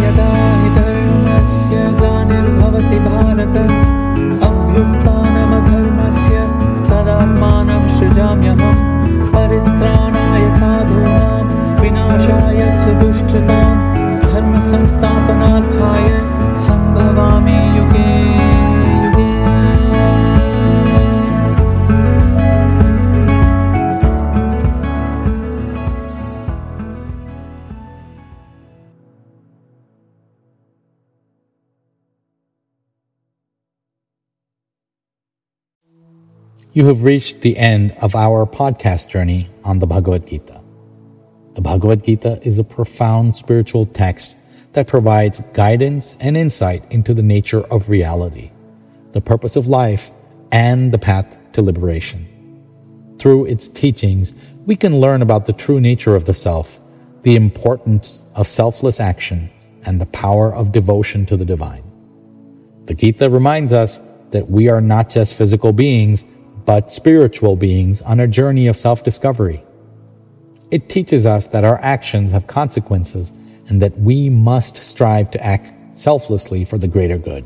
धर्मस्य ग्लानिर्भवति भारत अभ्युत्थानमधर्मस्य तदात्मानं सृजाम्यहं। परित्राणाय साधूनां विनाशाय च दुष्कृतां धर्मसंस्थापनार्थाय सम्भवामि युगे You have reached the end of our podcast journey on the Bhagavad Gita. The Bhagavad Gita is a profound spiritual text that provides guidance and insight into the nature of reality, the purpose of life, and the path to liberation. Through its teachings, we can learn about the true nature of the self, the importance of selfless action, and the power of devotion to the divine. The Gita reminds us that we are not just physical beings, but spiritual beings on a journey of self discovery. It teaches us that our actions have consequences and that we must strive to act selflessly for the greater good.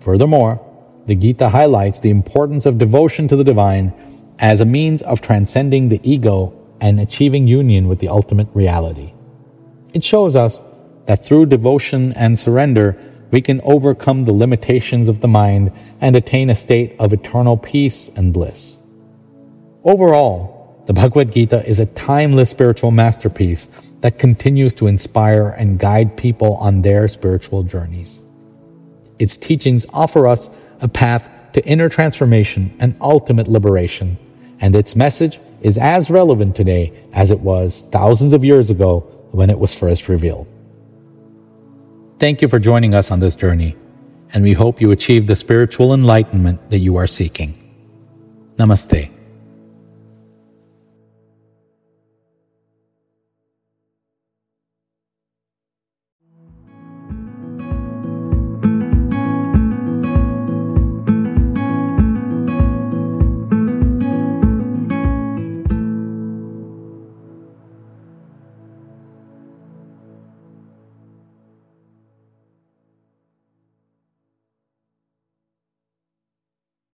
Furthermore, the Gita highlights the importance of devotion to the divine as a means of transcending the ego and achieving union with the ultimate reality. It shows us that through devotion and surrender, we can overcome the limitations of the mind and attain a state of eternal peace and bliss. Overall, the Bhagavad Gita is a timeless spiritual masterpiece that continues to inspire and guide people on their spiritual journeys. Its teachings offer us a path to inner transformation and ultimate liberation, and its message is as relevant today as it was thousands of years ago when it was first revealed. Thank you for joining us on this journey, and we hope you achieve the spiritual enlightenment that you are seeking. Namaste.